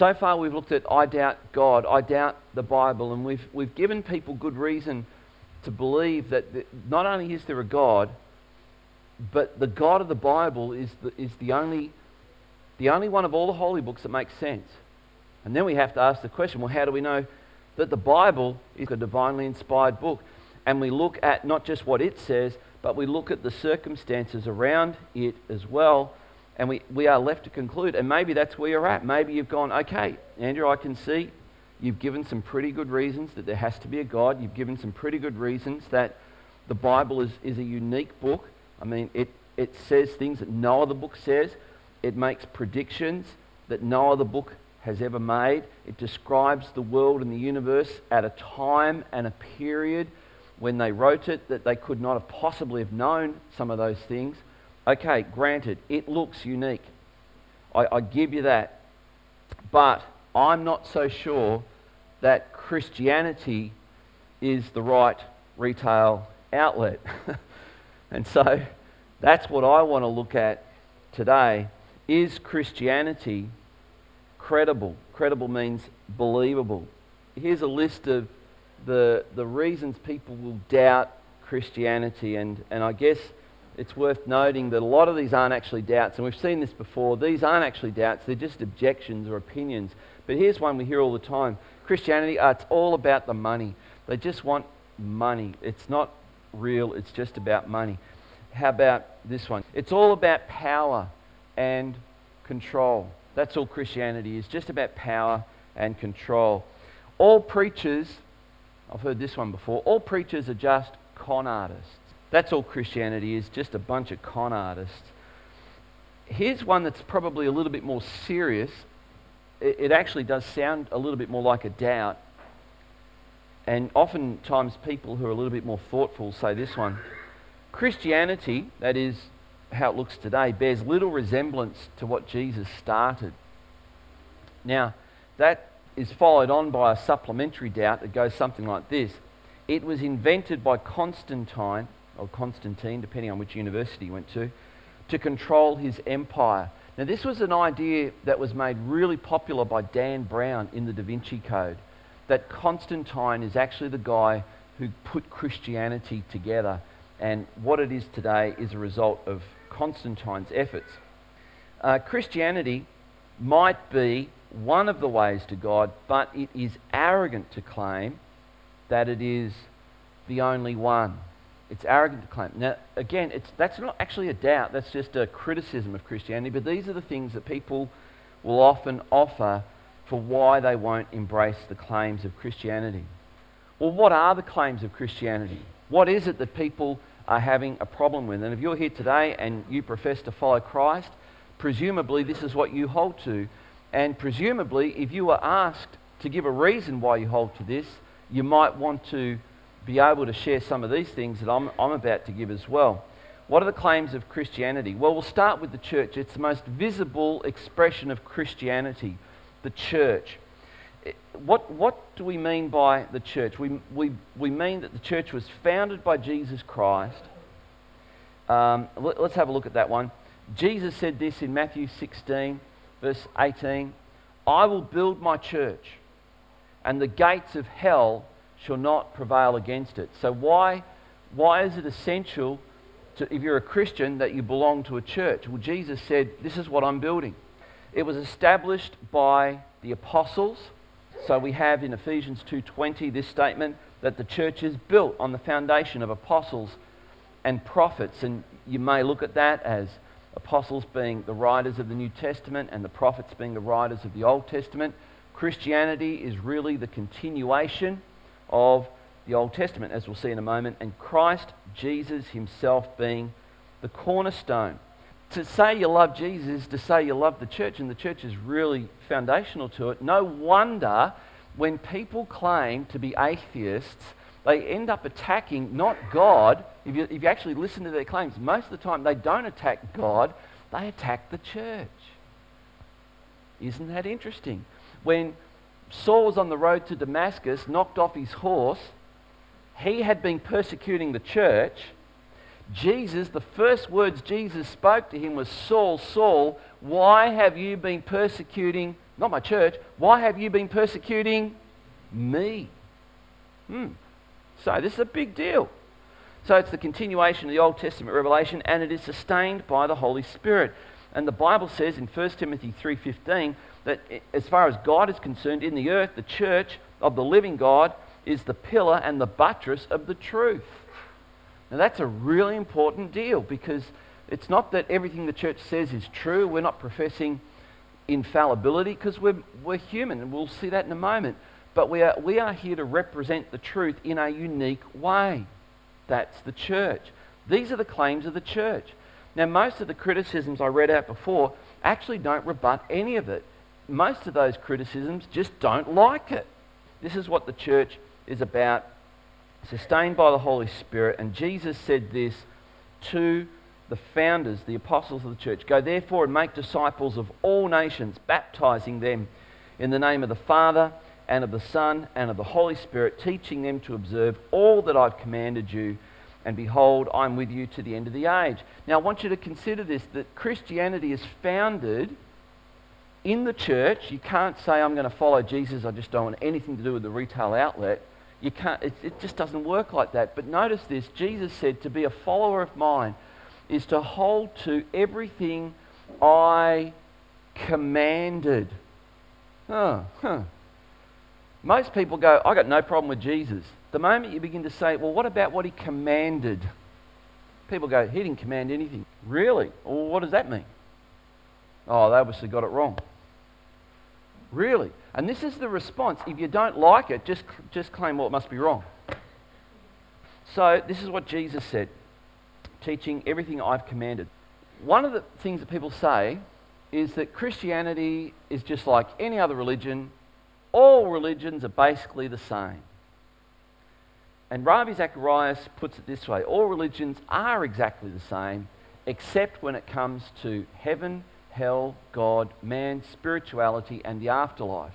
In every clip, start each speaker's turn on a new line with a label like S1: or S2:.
S1: So far, we've looked at I doubt God, I doubt the Bible, and we've, we've given people good reason to believe that not only is there a God, but the God of the Bible is the, is the only, the only one of all the holy books that makes sense. And then we have to ask the question well, how do we know that the Bible is a divinely inspired book? And we look at not just what it says, but we look at the circumstances around it as well. And we, we are left to conclude, and maybe that's where you're at. Maybe you've gone, okay, Andrew, I can see you've given some pretty good reasons that there has to be a God. You've given some pretty good reasons that the Bible is, is a unique book. I mean, it, it says things that no other book says, it makes predictions that no other book has ever made. It describes the world and the universe at a time and a period when they wrote it that they could not have possibly have known some of those things. Okay, granted, it looks unique. I, I give you that. But I'm not so sure that Christianity is the right retail outlet. and so that's what I want to look at today. Is Christianity credible? Credible means believable. Here's a list of the, the reasons people will doubt Christianity. And, and I guess it's worth noting that a lot of these aren't actually doubts. And we've seen this before. These aren't actually doubts, they're just objections or opinions. But here's one we hear all the time Christianity, uh, it's all about the money. They just want money. It's not real, it's just about money. How about this one? It's all about power and control. That's all Christianity is, just about power and control. All preachers I've heard this one before. All preachers are just con artists. That's all Christianity is, just a bunch of con artists. Here's one that's probably a little bit more serious. It, it actually does sound a little bit more like a doubt. And oftentimes, people who are a little bit more thoughtful say this one Christianity, that is how it looks today, bears little resemblance to what Jesus started. Now, that is followed on by a supplementary doubt that goes something like this It was invented by Constantine, or Constantine, depending on which university he went to, to control his empire. Now, this was an idea that was made really popular by Dan Brown in the Da Vinci Code that Constantine is actually the guy who put Christianity together. And what it is today is a result of Constantine's efforts. Uh, Christianity might be one of the ways to God, but it is arrogant to claim that it is the only one. It's arrogant to claim. Now, again, it's, that's not actually a doubt, that's just a criticism of Christianity, but these are the things that people will often offer for why they won't embrace the claims of Christianity. Well, what are the claims of Christianity? What is it that people are having a problem with? And if you're here today and you profess to follow Christ, presumably this is what you hold to and presumably, if you were asked to give a reason why you hold to this, you might want to be able to share some of these things that I'm, I'm about to give as well. What are the claims of Christianity? Well, we'll start with the church. It's the most visible expression of Christianity, the church. What, what do we mean by the church? We, we, we mean that the church was founded by Jesus Christ. Um, let, let's have a look at that one. Jesus said this in Matthew 16 verse 18 I will build my church, and the gates of hell shall not prevail against it. So, why, why is it essential, to, if you're a Christian, that you belong to a church? Well, Jesus said, This is what I'm building. It was established by the apostles. So we have in Ephesians 2:20 this statement that the church is built on the foundation of apostles and prophets and you may look at that as apostles being the writers of the New Testament and the prophets being the writers of the Old Testament. Christianity is really the continuation of the Old Testament, as we'll see in a moment, and Christ Jesus himself being the cornerstone. To say you love Jesus to say you love the church, and the church is really foundational to it. No wonder when people claim to be atheists, they end up attacking not God, if you, if you actually listen to their claims, most of the time they don't attack God, they attack the church. Isn't that interesting? When Saul was on the road to Damascus, knocked off his horse, he had been persecuting the church. Jesus, the first words Jesus spoke to him was, Saul, Saul, why have you been persecuting not my church. Why have you been persecuting me? Hmm. So this is a big deal. So it's the continuation of the Old Testament revelation and it is sustained by the Holy Spirit. And the Bible says in 1 Timothy 3:15 that as far as God is concerned in the earth, the church of the living God is the pillar and the buttress of the truth. Now that's a really important deal because it's not that everything the church says is true. We're not professing infallibility because we're, we're human, and we'll see that in a moment. But we are, we are here to represent the truth in a unique way. That's the church. These are the claims of the church. Now, most of the criticisms I read out before actually don't rebut any of it. Most of those criticisms just don't like it. This is what the church is about, sustained by the Holy Spirit. And Jesus said this to the founders, the apostles of the church Go therefore and make disciples of all nations, baptizing them in the name of the Father and of the Son and of the Holy Spirit, teaching them to observe all that I've commanded you. And behold, I'm with you to the end of the age. Now, I want you to consider this that Christianity is founded in the church. You can't say, I'm going to follow Jesus, I just don't want anything to do with the retail outlet. You can't, it, it just doesn't work like that. But notice this Jesus said, To be a follower of mine is to hold to everything I commanded. Oh, huh. Most people go, I got no problem with Jesus. The moment you begin to say, well, what about what he commanded? People go, he didn't command anything. Really? Well, what does that mean? Oh, they obviously got it wrong. Really? And this is the response. If you don't like it, just, just claim, well, it must be wrong. So, this is what Jesus said teaching everything I've commanded. One of the things that people say is that Christianity is just like any other religion. All religions are basically the same. And Ravi Zacharias puts it this way all religions are exactly the same, except when it comes to heaven, hell, God, man, spirituality, and the afterlife.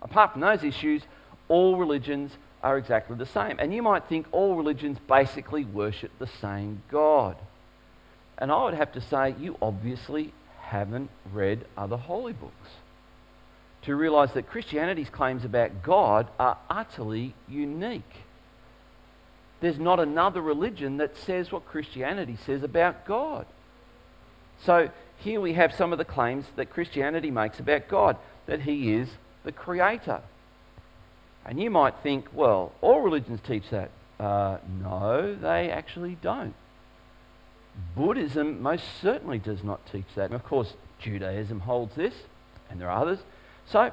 S1: Apart from those issues, all religions are exactly the same. And you might think all religions basically worship the same God. And I would have to say, you obviously haven't read other holy books to realize that Christianity's claims about God are utterly unique. There's not another religion that says what Christianity says about God. So here we have some of the claims that Christianity makes about God that He is the Creator. And you might think, well, all religions teach that. Uh, no, they actually don't. Buddhism most certainly does not teach that. And of course, Judaism holds this, and there are others. So,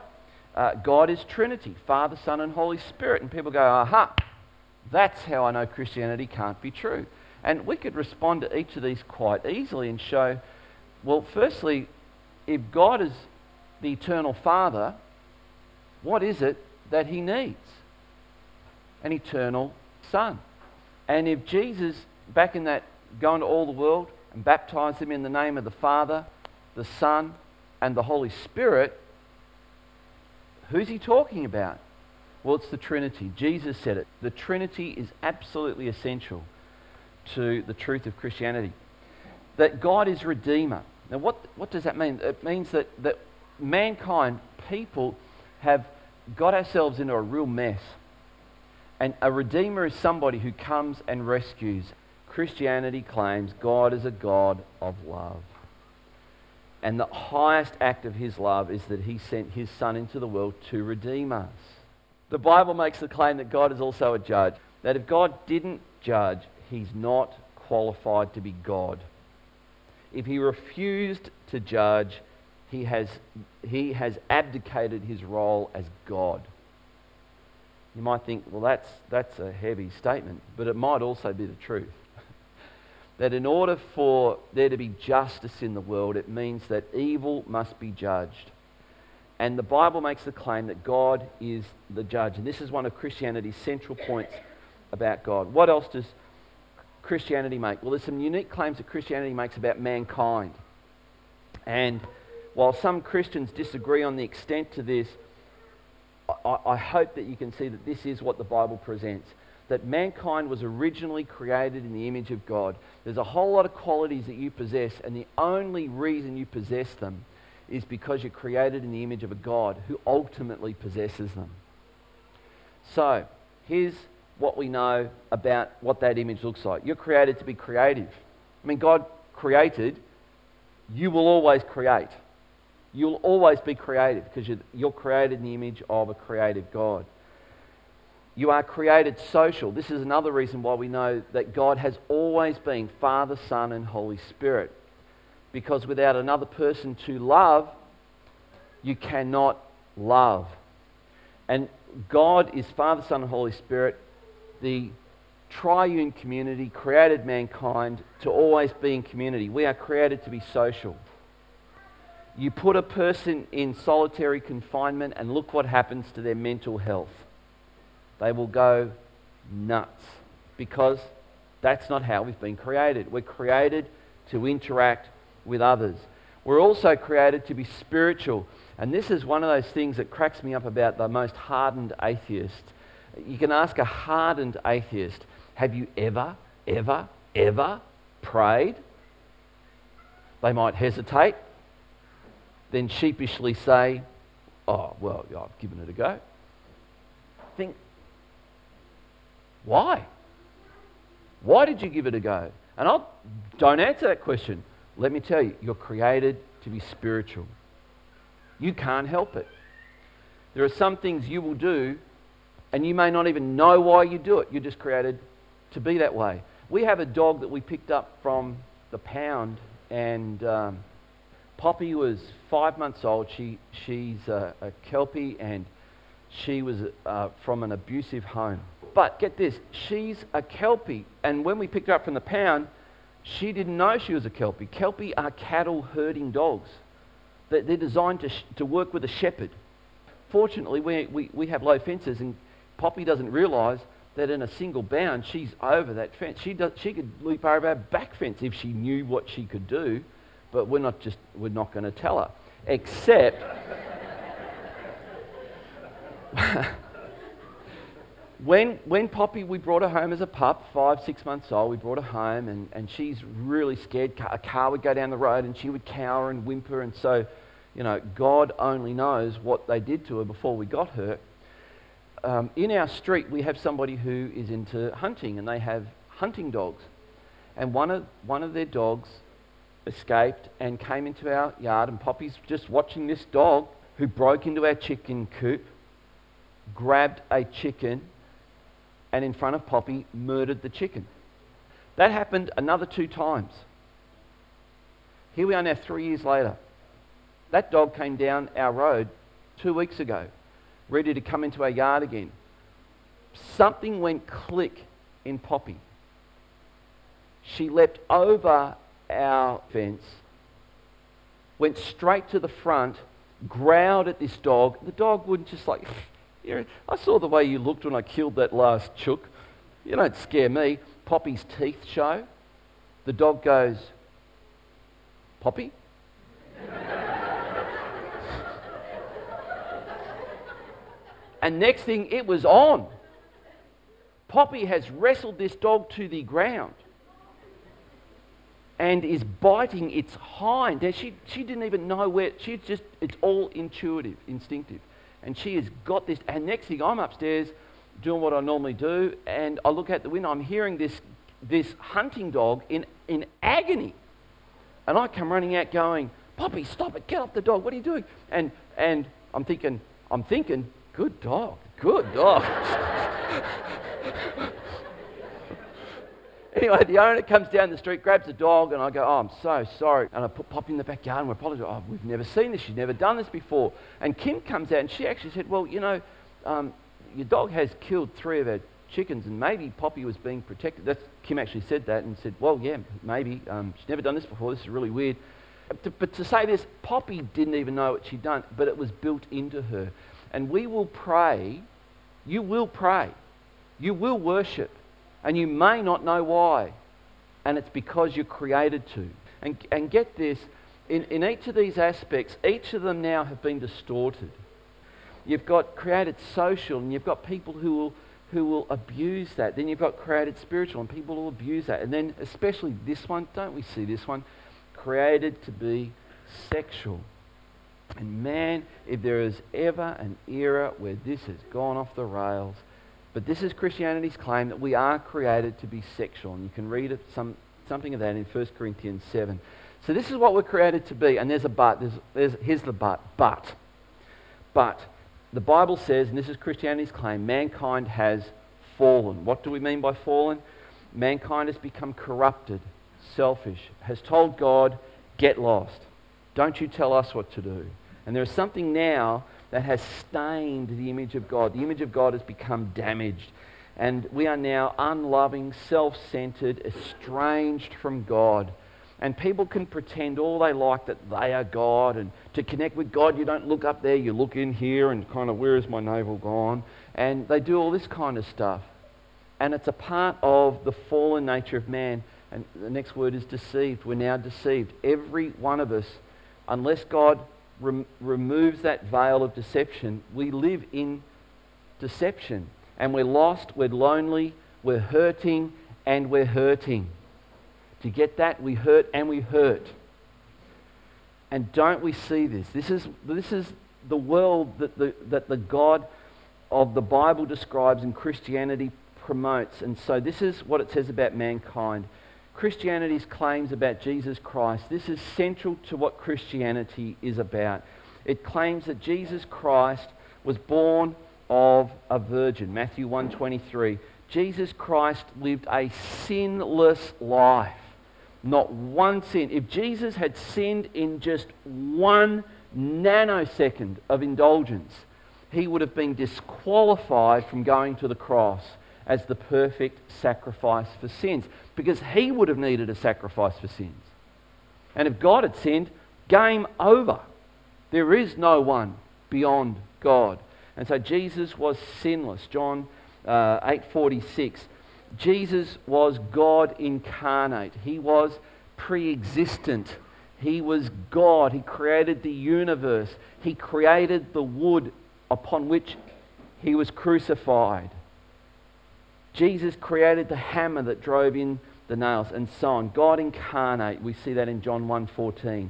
S1: uh, God is Trinity Father, Son, and Holy Spirit. And people go, aha, that's how I know Christianity can't be true. And we could respond to each of these quite easily and show, well, firstly, if God is the eternal Father, what is it that he needs an eternal Son. And if Jesus, back in that going to all the world and baptize them in the name of the Father, the Son, and the Holy Spirit, who's he talking about? Well, it's the Trinity. Jesus said it. The Trinity is absolutely essential to the truth of Christianity. That God is Redeemer. Now, what, what does that mean? It means that, that mankind, people, have got ourselves into a real mess. And a redeemer is somebody who comes and rescues. Christianity claims God is a God of love. And the highest act of his love is that he sent his son into the world to redeem us. The Bible makes the claim that God is also a judge. That if God didn't judge, he's not qualified to be God. If he refused to judge, he has, he has abdicated his role as God. You might think, well, that's, that's a heavy statement, but it might also be the truth. that in order for there to be justice in the world, it means that evil must be judged. And the Bible makes the claim that God is the judge. And this is one of Christianity's central points about God. What else does Christianity make? Well, there's some unique claims that Christianity makes about mankind. And while some Christians disagree on the extent to this, I, I, hope that you can see that this is what the Bible presents. That mankind was originally created in the image of God. There's a whole lot of qualities that you possess, and the only reason you possess them is because you're created in the image of a God who ultimately possesses them. So, here's what we know about what that image looks like. You're created to be creative. I mean, God created, you will always create. You'll always be creative because you're, created in the image of a creative God. You are created social. This is another reason why we know that God has always been Father, Son, and Holy Spirit. Because without another person to love, you cannot love. And God is Father, Son, and Holy Spirit. The triune community created mankind to always be in community. We are created to be social. You put a person in solitary confinement, and look what happens to their mental health. They will go nuts because that's not how we've been created. We're created to interact with others. We're also created to be spiritual. And this is one of those things that cracks me up about the most hardened atheist. You can ask a hardened atheist, have you ever, ever, ever prayed? They might hesitate, then sheepishly say, Oh, well, I've given it a go. Think, why? Why did you give it a go? And I don't answer that question. Let me tell you, you're created to be spiritual. You can't help it. There are some things you will do, and you may not even know why you do it. You're just created to be that way. We have a dog that we picked up from the pound, and um, Poppy was five months old. She, she's a, a Kelpie, and she was uh, from an abusive home. But get this, she's a Kelpie, and when we picked her up from the pound, she didn't know she was a Kelpie. Kelpie are cattle herding dogs. They're designed to, sh- to work with a shepherd. Fortunately, we, we, we have low fences, and Poppy doesn't realise that in a single bound, she's over that fence. She, does, she could leap over our back fence if she knew what she could do, but we're not, just, we're not going to tell her. Except. when, when Poppy, we brought her home as a pup, five, six months old, we brought her home and, and she's really scared. A car would go down the road and she would cower and whimper. And so, you know, God only knows what they did to her before we got her. Um, in our street, we have somebody who is into hunting and they have hunting dogs. And one of, one of their dogs escaped and came into our yard, and Poppy's just watching this dog who broke into our chicken coop, grabbed a chicken and in front of Poppy murdered the chicken. That happened another two times. Here we are now, three years later. That dog came down our road two weeks ago, ready to come into our yard again. Something went click in Poppy. She leapt over our fence, went straight to the front, growled at this dog. The dog wouldn't just like I saw the way you looked when I killed that last chook. You don't scare me. Poppy's teeth show. The dog goes, Poppy? And next thing, it was on. Poppy has wrestled this dog to the ground and is biting its hind. Now, she, she didn't even know where, she just, it's all intuitive, instinctive and she has got this. And next thing, I'm upstairs doing what I normally do, and I look out the window. I'm hearing this this hunting dog in in agony, and I come running out, going, "Poppy, stop it! Get off the dog! What are you doing?" And and I'm thinking, I'm thinking, good dog, good dog. Anyway, the owner comes down the street, grabs the dog, and I go, Oh, I'm so sorry. And I put Pop in the backyard and we apologize. Oh, we've never seen this. She's never done this before. And Kim comes out and she actually said, Well, you know, um, your dog has killed three of our chickens and maybe Poppy was being protected. That's, Kim actually said that and said, Well, yeah, maybe. Um, she's never done this before. This is really weird. But, but to say this, Poppy didn't even know what she'd done, but it was built into her. And we will pray, you will pray, you will worship and you may not know why. And it's because you're created to. And, and get this in, in each of these aspects, each of them now have been distorted. You've got created social, and you've got people who will, who will abuse that. Then you've got created spiritual, and people will abuse that. And then, especially this one, don't we see this one? Created to be sexual. And man, if there is ever an era where this has gone off the rails, but this is Christianity's claim that we are created to be sexual. And you can read some, something of that in 1 Corinthians 7. So this is what we're created to be. And there's a but. There's, there's, here's the but. But. But. The Bible says, and this is Christianity's claim, mankind has fallen. What do we mean by fallen? Mankind has become corrupted, selfish, has told God, get lost. Don't you tell us what to do. And there is something now that has stained the image of God. The image of God has become damaged. And we are now unloving, self centered, estranged from God. And people can pretend all they like that they are God. And to connect with God, you don't look up there, you look in here and kind of, where is my navel gone? And they do all this kind of stuff. And it's a part of the fallen nature of man. And the next word is deceived. We're now deceived. Every one of us, unless God rem- removes that veil of deception, we live in deception. And we're lost, we're lonely, we're hurting, and we're hurting. To get that, we hurt and we hurt. And don't we see this? This is, this is the world that the, that the God of the Bible describes and Christianity promotes. And so this is what it says about mankind. Christianity's claims about Jesus Christ, this is central to what Christianity is about. It claims that Jesus Christ was born of a virgin. Matthew 1:23. Jesus Christ lived a sinless life. Not one sin. If Jesus had sinned in just one nanosecond of indulgence, he would have been disqualified from going to the cross as the perfect sacrifice for sins because he would have needed a sacrifice for sins. And if God had sinned, game over. There is no one beyond God. And so Jesus was sinless. John uh, 8:46. Jesus was God incarnate. He was pre-existent. He was God. He created the universe. He created the wood upon which he was crucified. Jesus created the hammer that drove in the nails, and so on. God incarnate, we see that in John 1.14.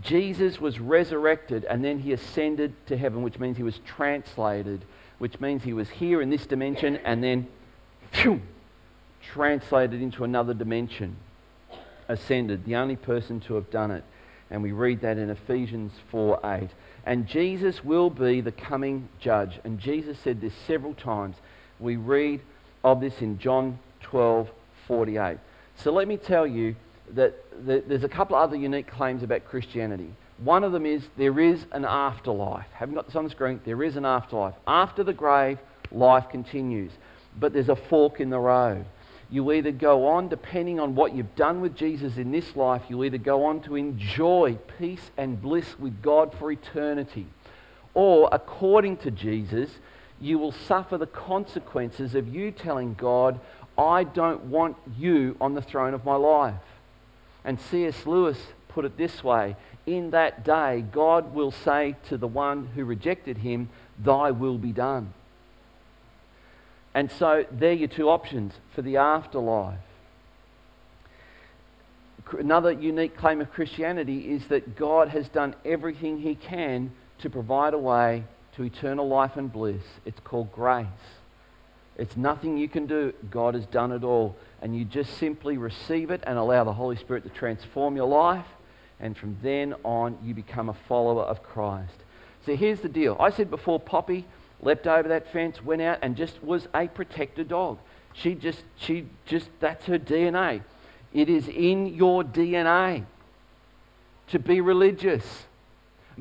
S1: Jesus was resurrected and then he ascended to heaven, which means he was translated, which means he was here in this dimension and then phew, translated into another dimension. Ascended, the only person to have done it. And we read that in Ephesians 4 8. And Jesus will be the coming judge. And Jesus said this several times. We read of this in John 12 48. So let me tell you that there's a couple of other unique claims about Christianity. One of them is there is an afterlife. Haven't got this on the screen? There is an afterlife. After the grave, life continues. But there's a fork in the road. You either go on, depending on what you've done with Jesus in this life, you either go on to enjoy peace and bliss with God for eternity. Or, according to Jesus, you will suffer the consequences of you telling God, I don't want you on the throne of my life. And C.S. Lewis put it this way In that day, God will say to the one who rejected him, Thy will be done. And so, there are your two options for the afterlife. Another unique claim of Christianity is that God has done everything He can to provide a way to eternal life and bliss. It's called grace. It's nothing you can do. God has done it all. And you just simply receive it and allow the Holy Spirit to transform your life. And from then on, you become a follower of Christ. So here's the deal. I said before, Poppy leapt over that fence, went out, and just was a protector dog. She just, she just, that's her DNA. It is in your DNA to be religious.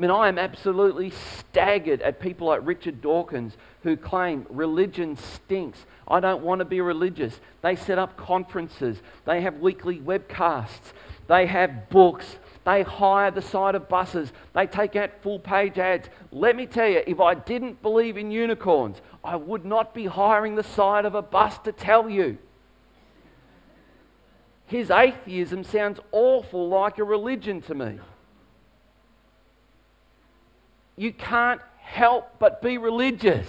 S1: I mean, I am absolutely staggered at people like Richard Dawkins who claim religion stinks. I don't want to be religious. They set up conferences, they have weekly webcasts, they have books, they hire the side of buses, they take out full page ads. Let me tell you, if I didn't believe in unicorns, I would not be hiring the side of a bus to tell you. His atheism sounds awful like a religion to me. You can't help but be religious.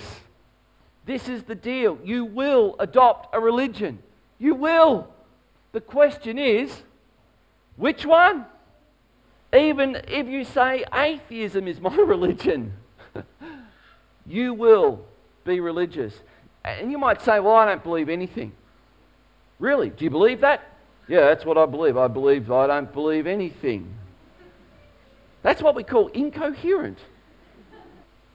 S1: This is the deal. You will adopt a religion. You will. The question is, which one? Even if you say atheism is my religion, you will be religious. And you might say, Well, I don't believe anything. Really? Do you believe that? Yeah, that's what I believe. I believe I don't believe anything. That's what we call incoherent.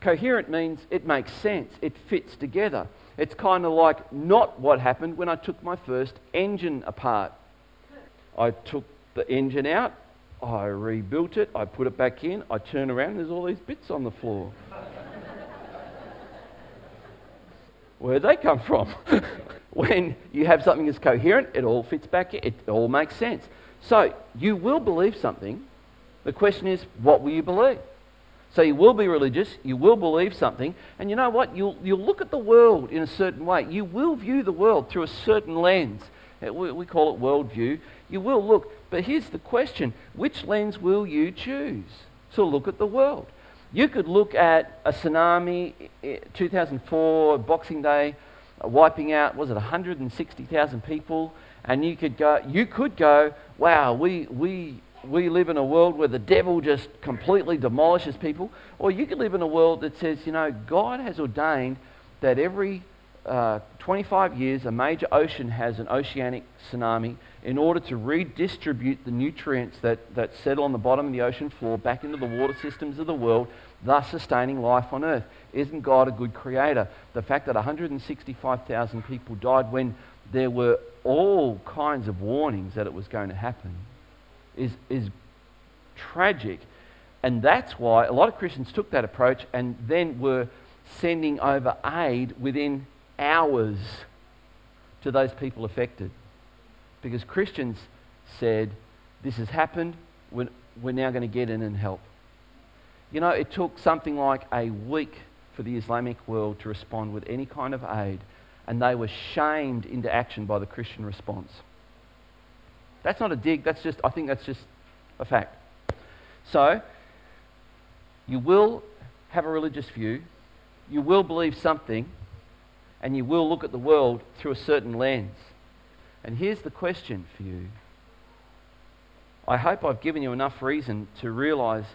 S1: Coherent means it makes sense, it fits together. It's kind of like not what happened when I took my first engine apart. I took the engine out, I rebuilt it, I put it back in, I turn around, there's all these bits on the floor. Where'd they come from? when you have something that's coherent, it all fits back, in, it all makes sense. So you will believe something. The question is, what will you believe? So you will be religious, you will believe something, and you know what? You'll, you'll look at the world in a certain way. You will view the world through a certain lens. Uh, we, call it worldview. You will look, but here's the question which lens will you choose to look at the world? You could look at a tsunami, 2004, Boxing Day, uh, wiping out, was it 160,000 people? And you could go, you could go, wow, we, we we live in a world where the devil just completely demolishes people, or you could live in a world that says, you know, God has ordained that every uh, 25 years a major ocean has an oceanic tsunami in order to redistribute the nutrients that, that settle on the bottom of the ocean floor back into the water systems of the world, thus sustaining life on earth. Isn't God a good creator? The fact that 165,000 people died when there were all kinds of warnings that it was going to happen is, is tragic. And that's why a lot of Christians took that approach and then were sending over aid within hours to those people affected. Because Christians said, This has happened, we're, we're now going to get in and help. You know, it took something like a week for the Islamic world to respond with any kind of aid, and they were shamed into action by the Christian response. That's not a dig, that's just, I think that's just a fact. So, you will have a religious view, you will believe something, and you will look at the world through a certain lens. And here's the question for you. I hope I've given you enough reason to realize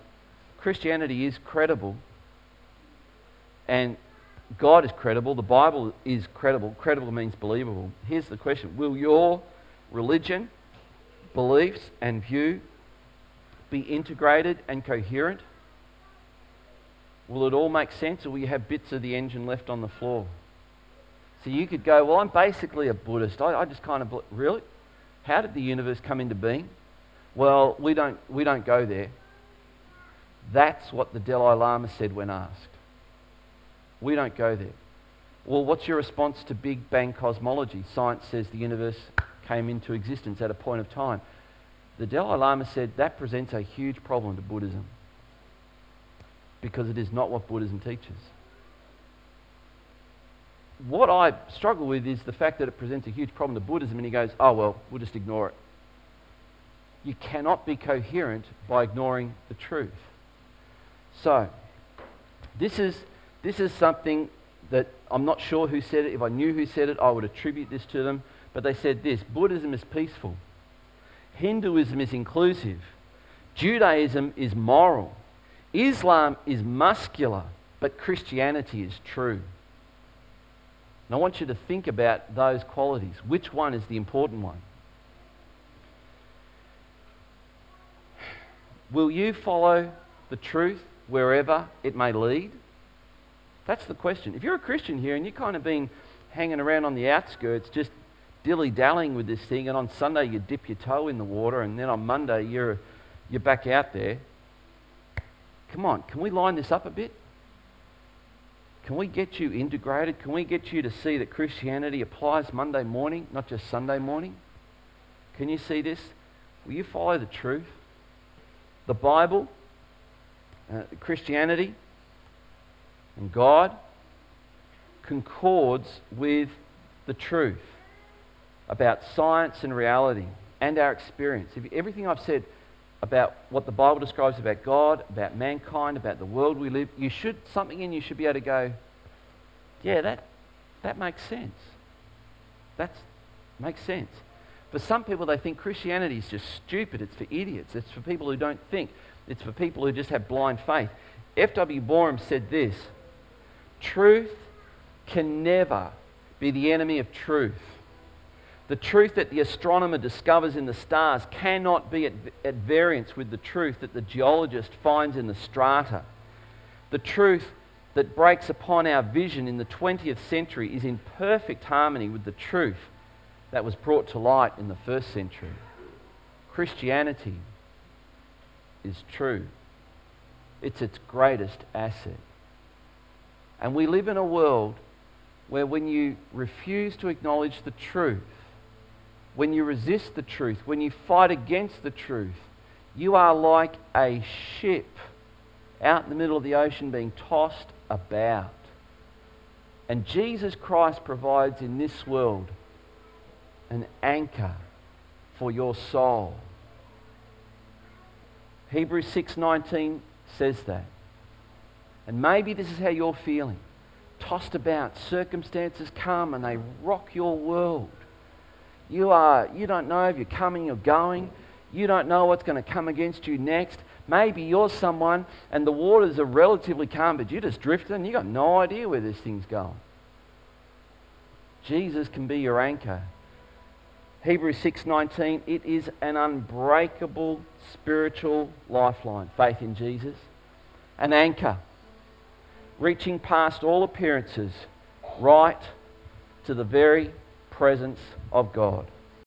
S1: Christianity is credible and God is credible, the Bible is credible. Credible means believable. Here's the question Will your religion beliefs and view be integrated and coherent? Will it all make sense, or will you have bits of the engine left on the floor? So you could go, Well, I'm basically a Buddhist. I, I just kind of, really? How did the universe come into being? Well, we don't, we don't go there. That's what the Dalai Lama said when asked. We don't go there. Well, what's your response to Big Bang cosmology? Science says the universe came into existence at a point of time. The Dalai Lama said that presents a huge problem to Buddhism because it is not what Buddhism teaches. What I struggle with is the fact that it presents a huge problem to Buddhism, and he goes, oh, well, we'll just ignore it. You cannot be coherent by ignoring the truth. So, this is, this is something that I'm not sure who said it. If I knew who said it, I would attribute this to them. But they said this Buddhism is peaceful, Hinduism is inclusive, Judaism is moral, Islam is muscular, but Christianity is true. And I want you to think about those qualities. Which one is the important one? Will you follow the truth wherever it may lead? That's the question. If you're a Christian here and you're kind of been hanging around on the outskirts, just dilly dallying with this thing, and on Sunday you dip your toe in the water, and then on Monday you're, you're back out there. Come on, can we line this up a bit? Can we get you integrated? Can we get you to see that Christianity applies Monday morning, not just Sunday morning? Can you see this? Will you follow the truth? The Bible, uh, Christianity, and God concords with the truth about science and reality and our experience. If everything I've said about what the Bible describes about God, about mankind, about the world we live, you should something in you should be able to go, yeah, that that makes sense. That makes sense. For some people, they think Christianity is just stupid. It's for idiots. It's for people who don't think. It's for people who just have blind faith. F.W. Boreham said this Truth can never be the enemy of truth. The truth that the astronomer discovers in the stars cannot be at, at, variance with the truth that the geologist finds in the strata. The truth that breaks upon our vision in the 20th century is in perfect harmony with the truth that was brought to light in the first century. Christianity is true, it's its greatest asset. And we live in a world where when you refuse to acknowledge the truth, when you resist the truth, when you fight against the truth, you are like a ship out in the middle of the ocean being tossed about. And Jesus Christ provides in this world an anchor for your soul. Hebrews 6:19 says that. And maybe this is how you're feeling. Tossed about, circumstances come and they rock your world. You are you don't know if you're coming or going. You don't know what's going to come against you next. Maybe you're someone and the waters are relatively calm, but you're just drifting you've got no idea where this thing's going. Jesus can be your anchor. Hebrews 6:19 it is an unbreakable spiritual lifeline faith in Jesus an anchor reaching past all appearances right to the very presence of God